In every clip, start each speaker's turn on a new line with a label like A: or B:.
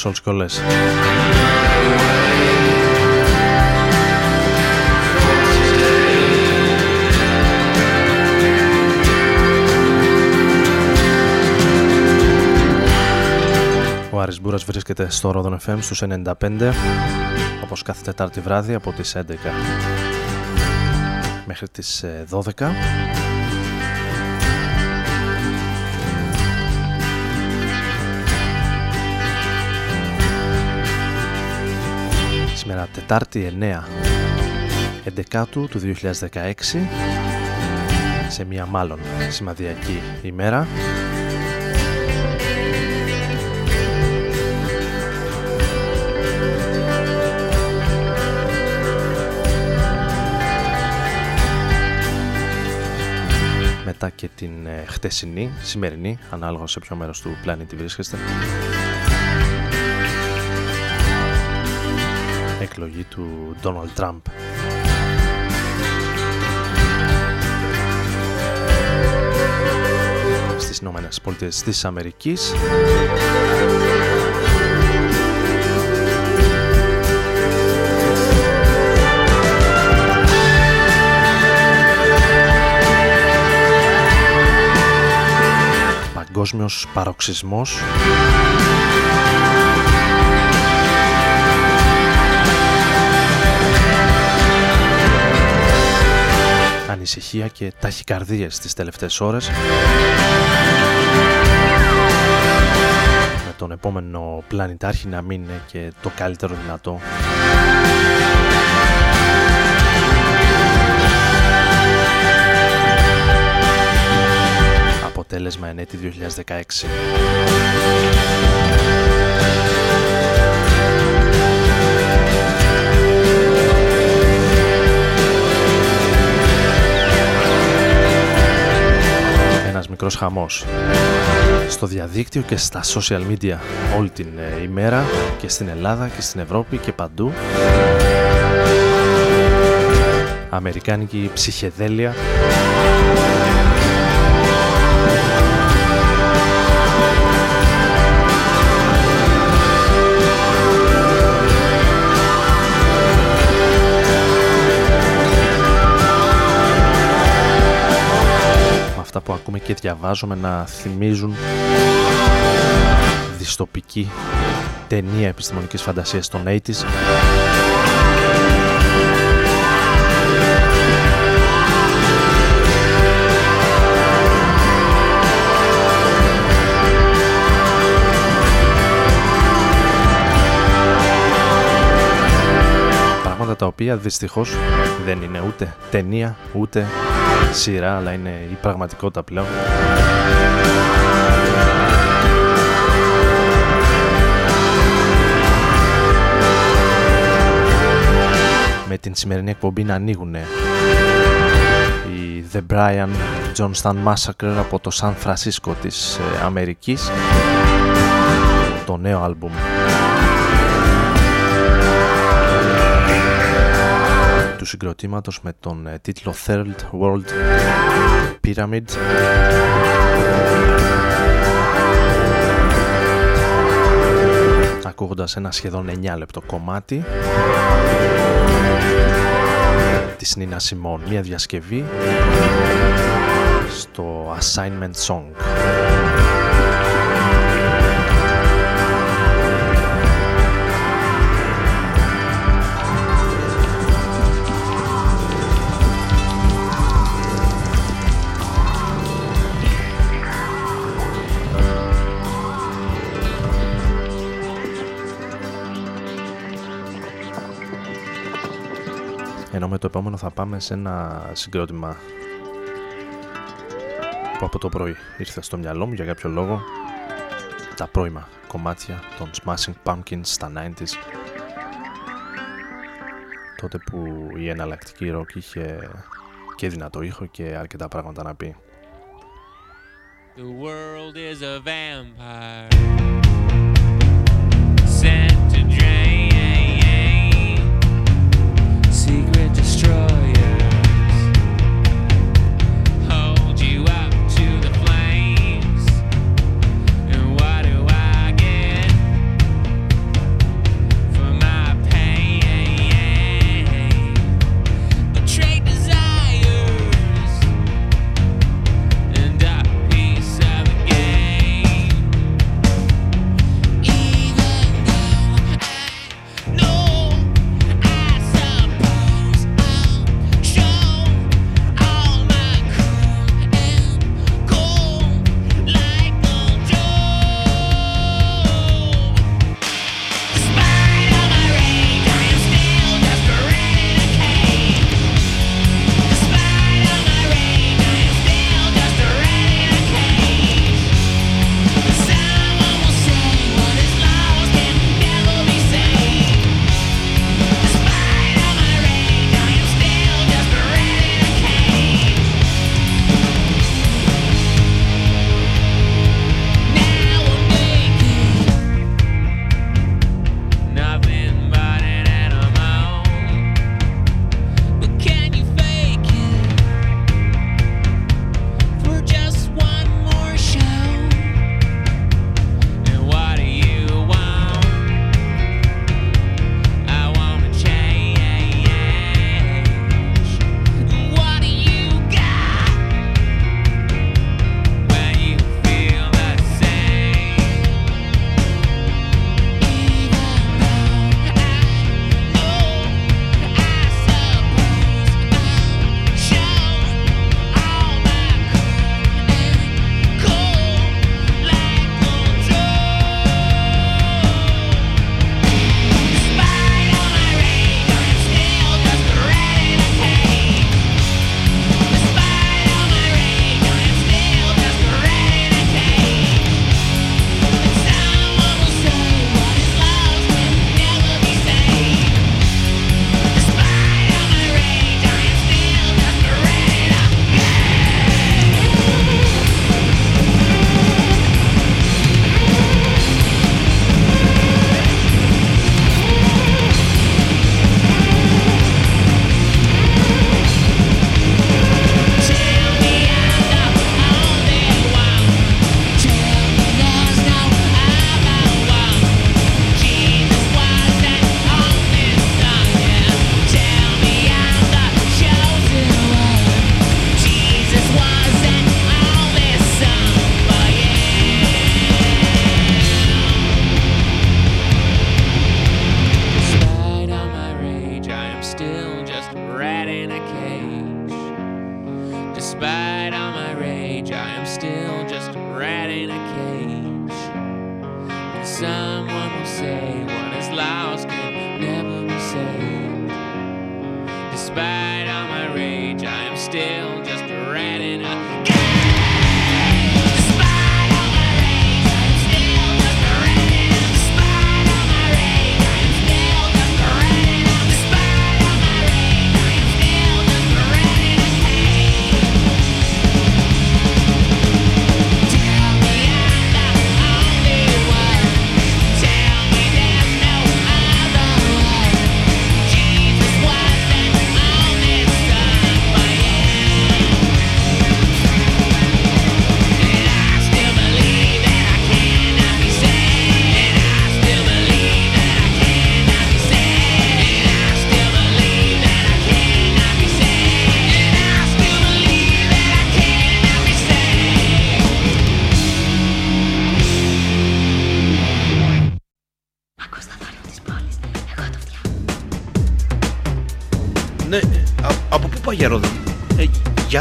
A: Σε όλους και όλες. Ο Άρης Μπούρας βρίσκεται στο Ρόδον FM στους 95 όπως κάθε Τετάρτη βράδυ από τις 11 μέχρι τις 12 Σήμερα Τετάρτη 9 11 του 2016 σε μια μάλλον σημαδιακή ημέρα μετά και την ε, χτεσινή, σημερινή, ανάλογα σε ποιο μέρος του πλανήτη βρίσκεστε. Εκλογή του Donald Trump. Στις Ηνωμένες Πολιτείες της Αμερικής. παγκόσμιος παροξισμός ανησυχία και ταχυκαρδίες τις τελευταίες ώρες με τον επόμενο πλανητάρχη να μην είναι και το καλύτερο δυνατό αποτέλεσμα εν έτη 2016. Μικρός χαμός. Στο διαδίκτυο και στα social media όλη την ε, ημέρα και στην Ελλάδα και στην Ευρώπη και παντού. Αμερικάνικη ψυχεδέλεια αυτά που ακούμε και διαβάζουμε να θυμίζουν διστοπική ταινία επιστημονικής φαντασίας των 80's πράγματα τα οποία δυστυχώς δεν είναι ούτε ταινία ούτε σειρά, αλλά είναι η πραγματικότητα πλέον. Με την σημερινή εκπομπή να ανοίγουν οι The Brian Johnston Massacre από το Σαν Φρανσίσκο της ε, Αμερικής το νέο άλμπουμ του συγκροτήματος με τον ε, τίτλο Third World Pyramid ακούγοντας ένα σχεδόν 9 λεπτό κομμάτι της Νίνα Σιμών, μια διασκευή στο Assignment Song. Με το επόμενο θα πάμε σε ένα συγκρότημα που από το πρωί ήρθε στο μυαλό μου για κάποιο λόγο τα πρώιμα κομμάτια των Smashing Pumpkins στα 90s τότε που η εναλλακτική ροκ είχε και δυνατό ήχο και αρκετά πράγματα να πει. The world is a vampire.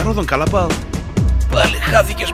B: Ρόδων Καλαμπάου. Πάλι χάθηκες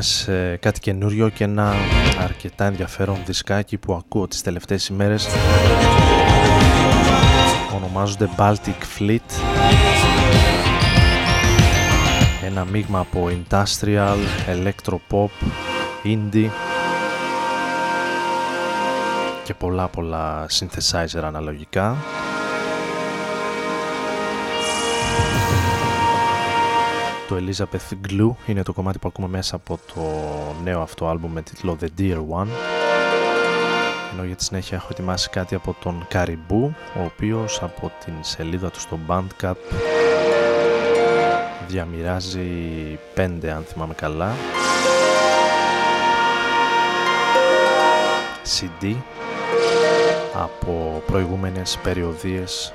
A: ένας, ε, κάτι καινούριο και ένα αρκετά ενδιαφέρον δισκάκι που ακούω τις τελευταίες ημέρες. Ονομάζονται Baltic Fleet. Ένα μείγμα από industrial, electropop, indie και πολλά πολλά synthesizer αναλογικά. το Elizabeth Glue είναι το κομμάτι που ακούμε μέσα από το νέο αυτό άλμπουμ με τίτλο The Dear One. Ενώ για
C: τη συνέχεια έχω ετοιμάσει κάτι από τον Καριμπού ο οποίος από την σελίδα του στο Bandcamp διαμοιράζει 5 αν θυμάμαι καλά CD από προηγούμενες περιοδίες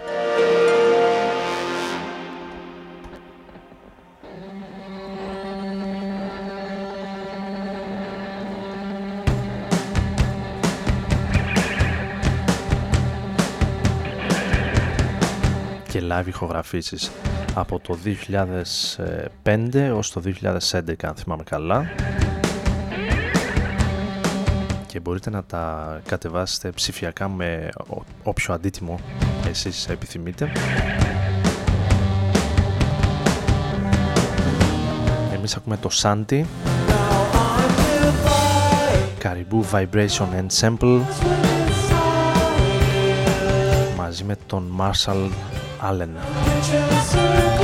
C: live ηχογραφήσεις από το 2005 έως το 2011 αν θυμάμαι καλά. Και μπορείτε να τα κατεβάσετε ψηφιακά με ό- όποιο αντίτιμο εσείς επιθυμείτε. Εμείς ακούμε το Santi Caribou Vibration and Sample μαζί με τον Marshall Allen.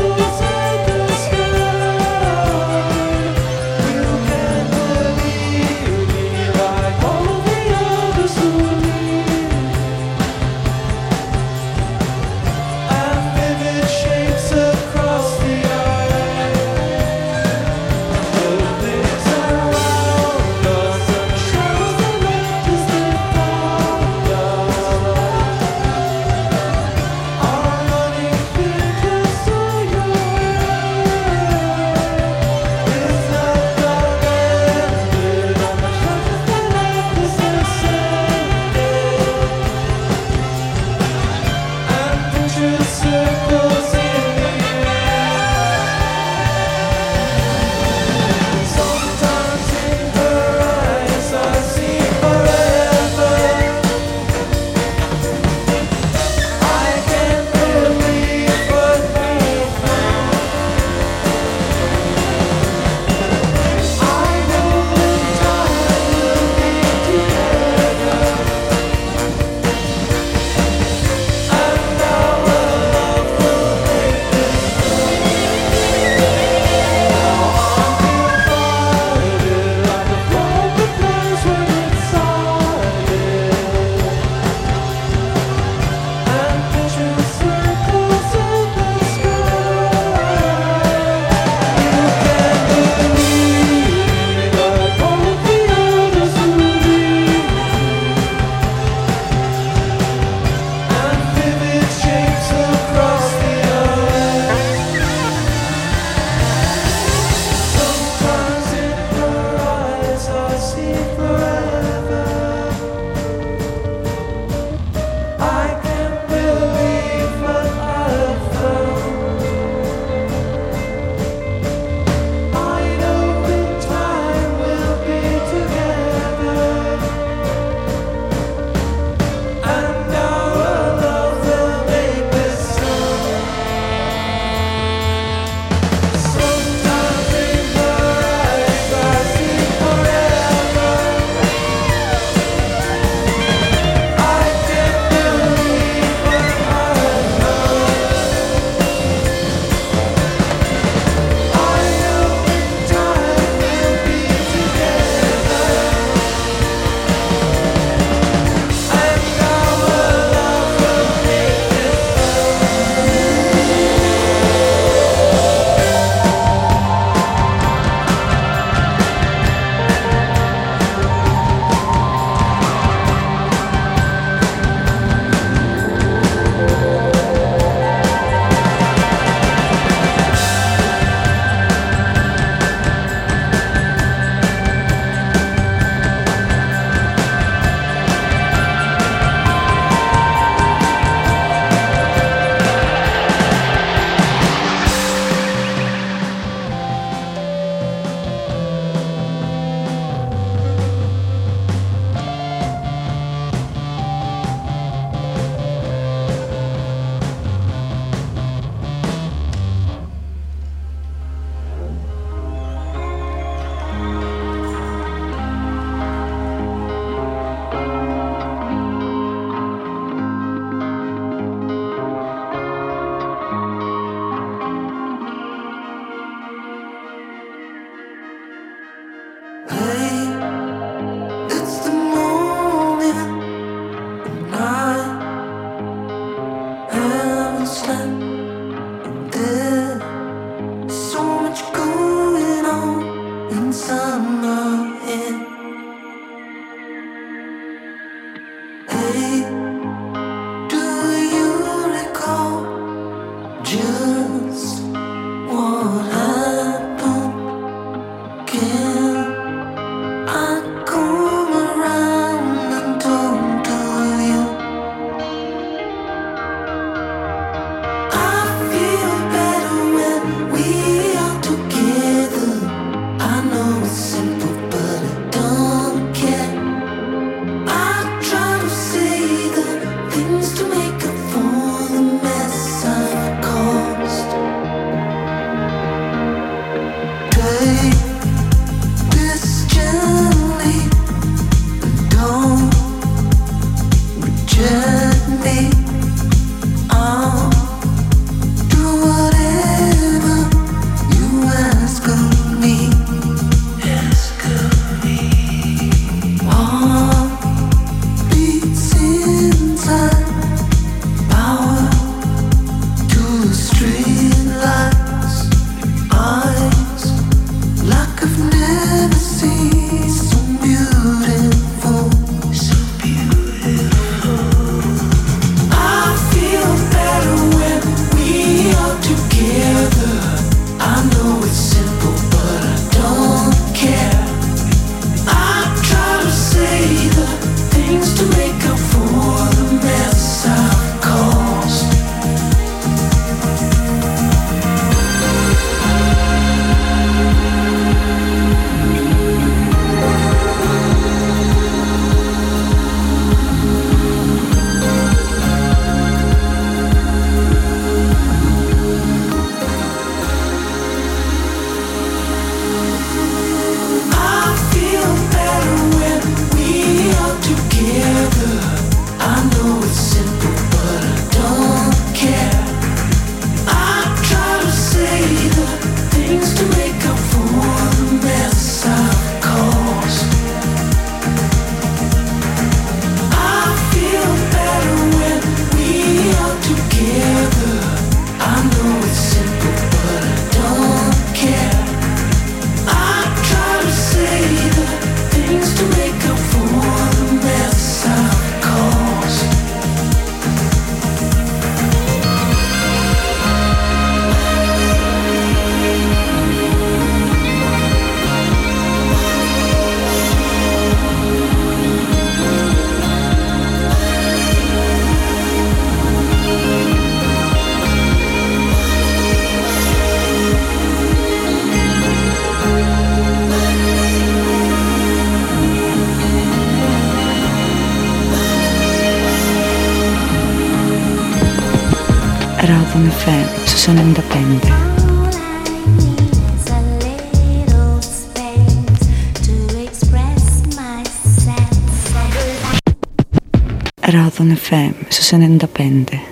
D: Ράδον FM στους 95.
A: Μια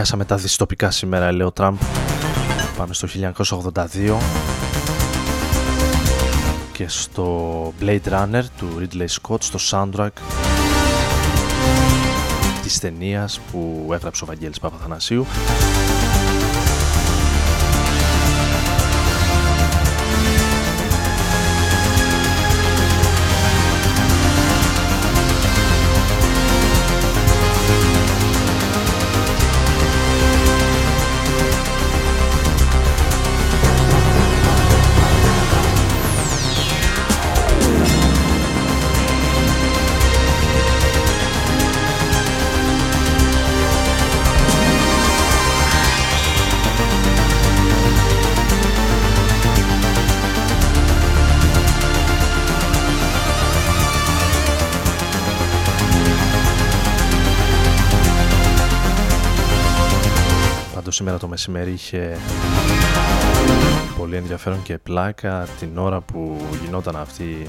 A: πιάσαμε τα δυστοπικά σήμερα, λέει ο Τραμπ. Πάμε στο 1982.
E: και στο Blade Runner του Ridley Scott στο soundtrack της ταινίας που έγραψε ο Βαγγέλης Παπαθανασίου μεσημέρι είχε πολύ ενδιαφέρον και πλάκα την ώρα που γινόταν αυτή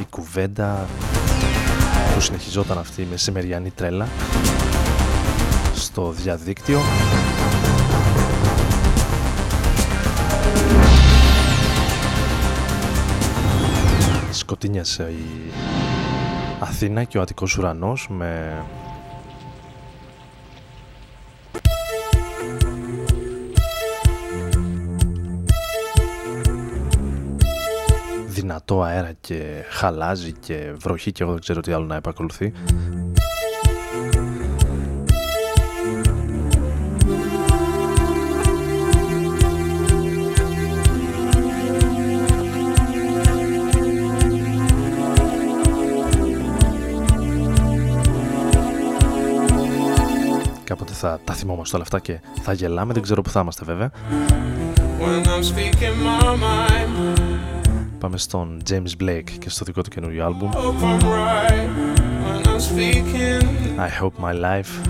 E: η κουβέντα που συνεχιζόταν αυτή η μεσημεριανή τρέλα στο διαδίκτυο. Σκοτίνιασε η Αθήνα και ο Αττικός ουρανός με δυνατό αέρα και χαλάζει και βροχή και εγώ δεν ξέρω τι άλλο να επακολουθεί. Κάποτε θα τα θυμόμαστε όλα αυτά και θα γελάμε, δεν ξέρω που θα είμαστε βέβαια.
A: When I'm speaking my mind,
E: Πάμε στον James Blake και στο δικό του καινούριο άλμπουμ
A: hope I'm right. When I'm speaking,
E: I Hope My Life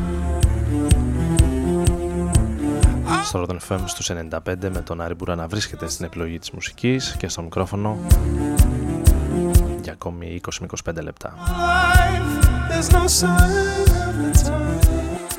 E: στο Rodan FM στους 95 με τον Άρη Μπουρά να βρίσκεται στην επιλογή της μουσικής και στο μικρόφωνο για ακόμη 20 με 25 λεπτά.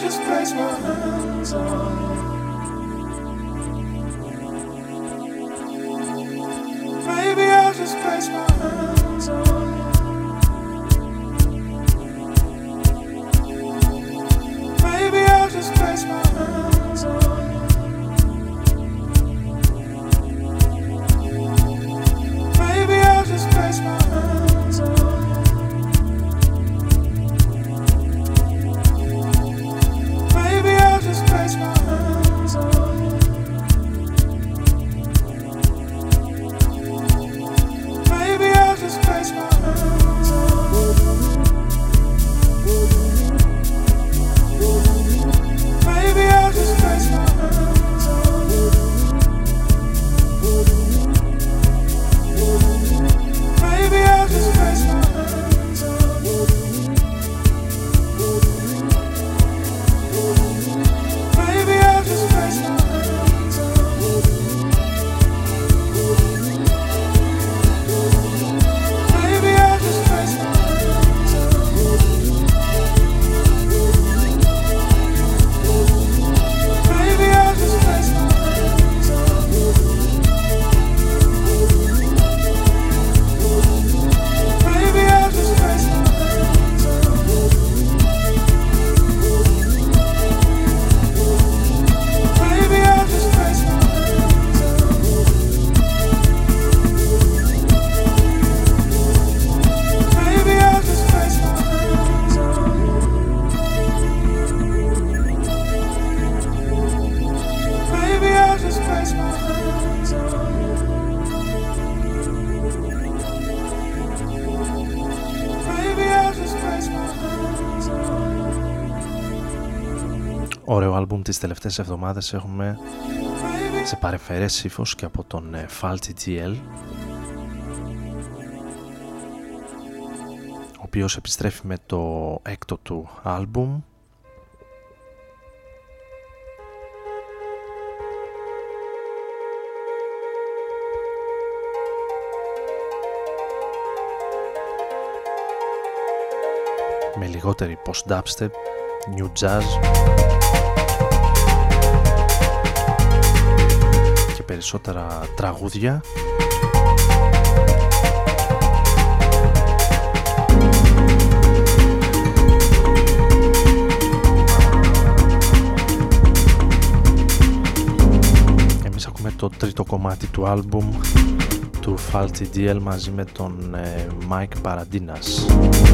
A: just place my hands on. Τελευταίες εβδομάδες έχουμε σε παρεφερές ύφος και από τον ε, Falty GL ο οποίος επιστρέφει με το έκτο του άλμπουμ. Με λιγότερη post-dubstep, new jazz περισσότερα τραγούδια Εμείς ακούμε το τρίτο κομμάτι του άλμπουμ του Faulty DL μαζί με τον ε, Mike Paradinas.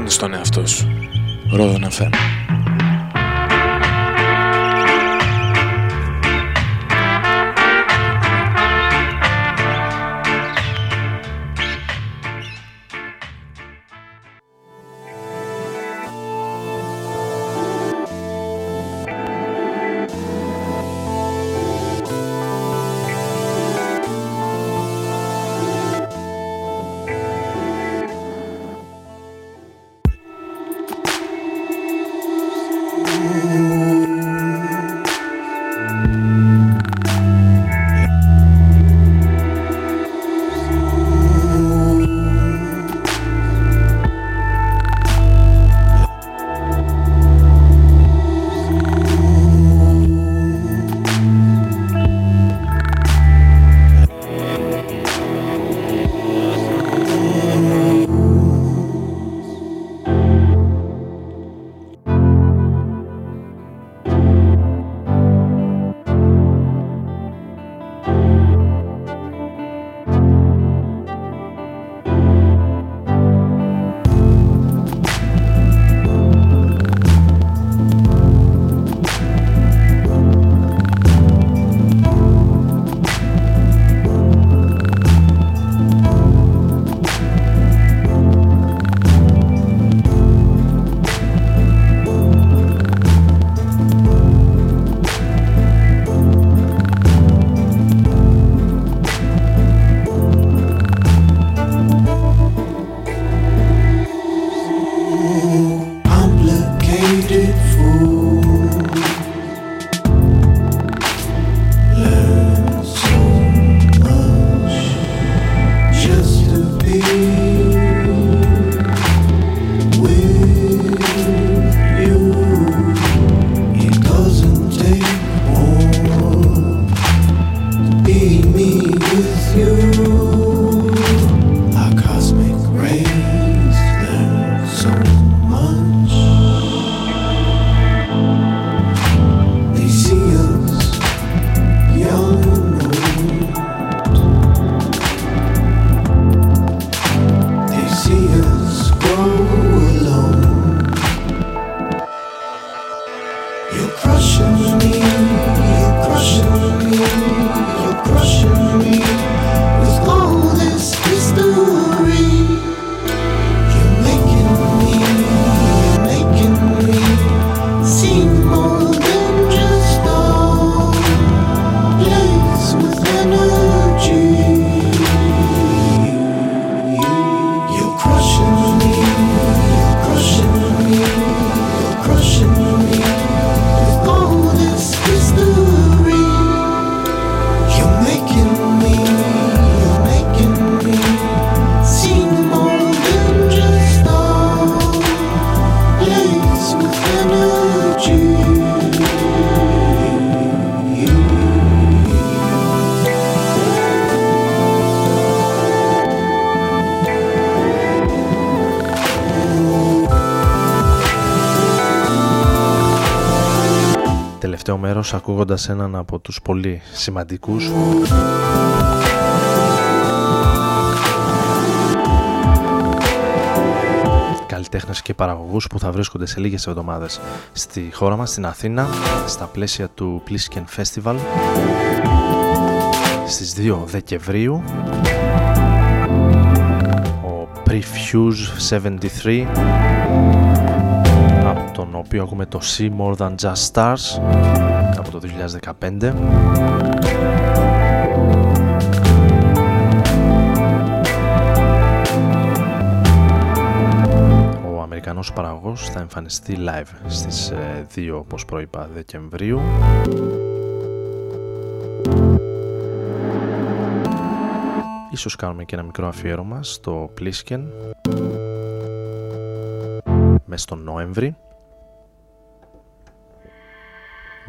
F: Να ζεις και να μαθαίνεις τον εαυτό σου.
A: Τελευταίο μέρος ακούγοντας έναν από τους πολύ σημαντικούς. Καλλιτέχνες και παραγωγούς που θα βρίσκονται σε λίγες εβδομάδες στη χώρα μας, στην Αθήνα, στα πλαίσια του Plisken Festival στις 2 Δεκεμβρίου. Ο Prefuse 73 από τον οποίο ακούμε το See More Than Just Stars από το 2015 Ο Αμερικανός παραγωγός θα εμφανιστεί live στις ε, 2 όπως προείπα Δεκεμβρίου. Ίσως κάνουμε και ένα μικρό αφιέρωμα στο Plisken μέσα στον Νοέμβρη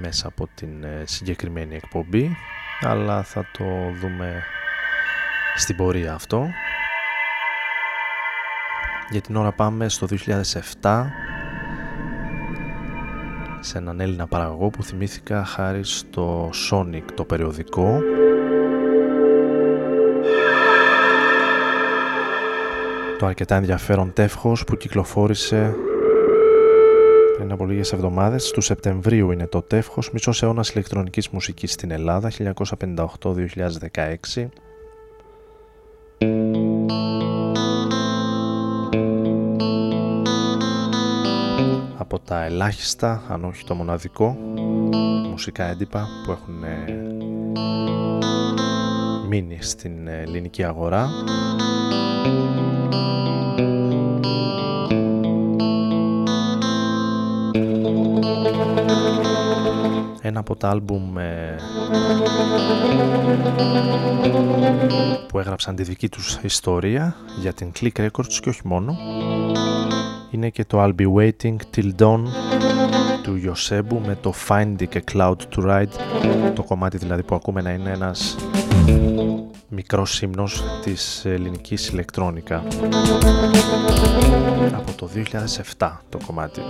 A: μέσα από την ε, συγκεκριμένη εκπομπή αλλά θα το δούμε στην πορεία αυτό. Για την ώρα πάμε στο 2007 σε έναν Έλληνα παραγωγό που θυμήθηκα χάρη στο Sonic το περιοδικό. Το αρκετά ενδιαφέρον τεύχος που κυκλοφόρησε πριν από λίγες εβδομάδες. Του Σεπτεμβρίου είναι το τεύχος «Μισός αιώνας ηλεκτρονικής μουσικής στην Ελλάδα 1958-2016». Από τα ελάχιστα, αν όχι το μοναδικό, μουσικά έντυπα που έχουν ε, μείνει στην ε, ελληνική αγορά. Ένα από τα άλμπουμ ε, που έγραψαν τη δική τους ιστορία για την Click Records και όχι μόνο είναι και το I'll Be Waiting Till Dawn του Yosebu με το Finding a Cloud to Ride. Το κομμάτι δηλαδή που ακούμε να είναι ένας μικρός ύμνος της ελληνικής ηλεκτρόνικα από το 2007 το κομμάτι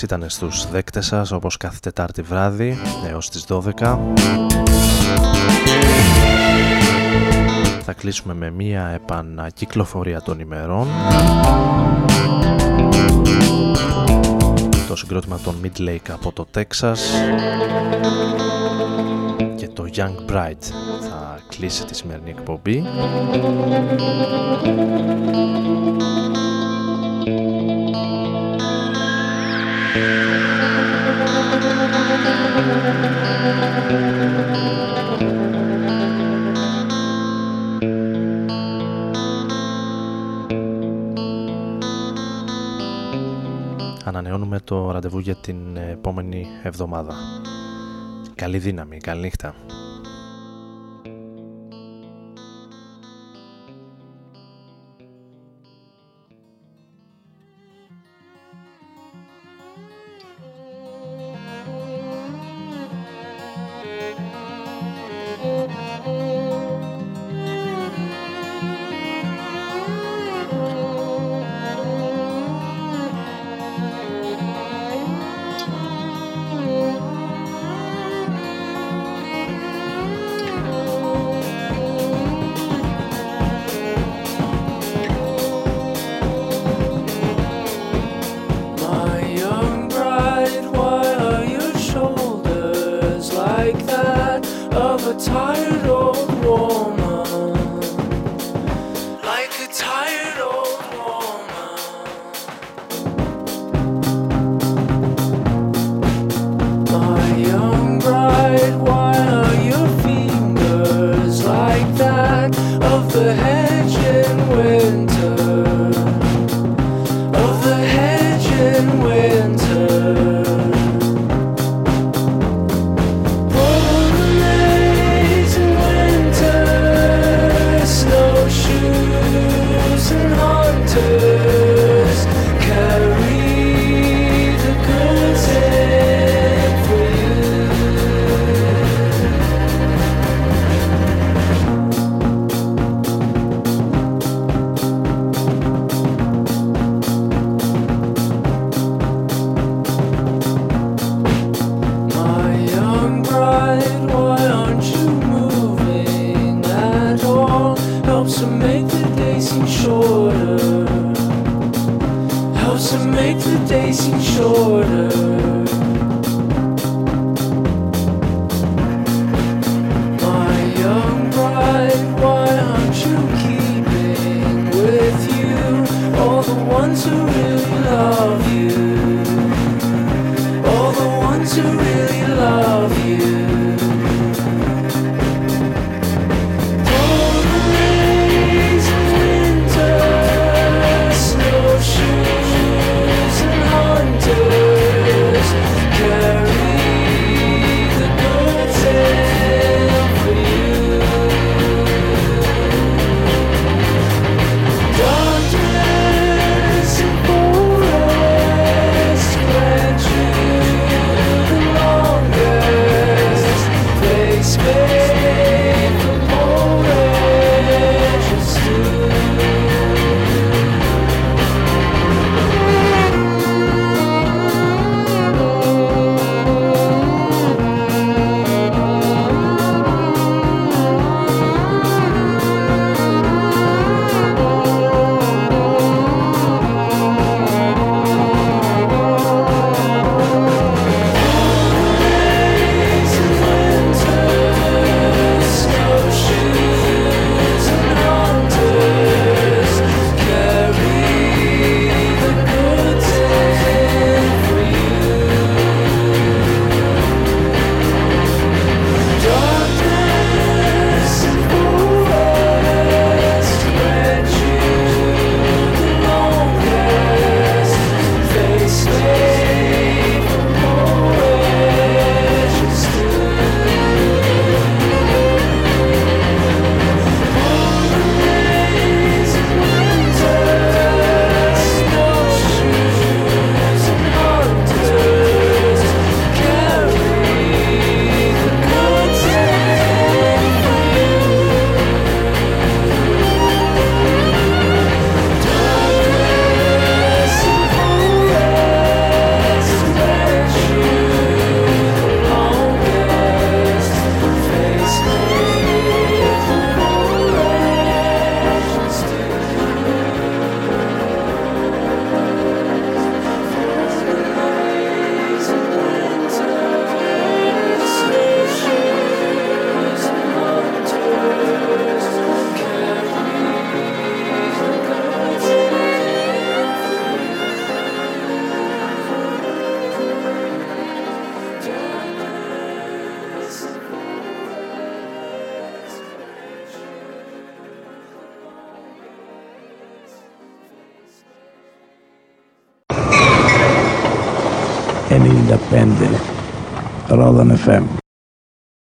C: ήταν στους δέκτες σας όπως κάθε Τετάρτη βράδυ έως τις 12. Θα κλείσουμε με μία επανακυκλοφορία των ημερών. Το συγκρότημα των Midlake από το Τέξας και το Young Bride θα κλείσει τη σημερινή εκπομπή. ραντεβού για την επόμενη εβδομάδα. Καλή δύναμη, καλή νύχτα.
G: Ρόδον FM.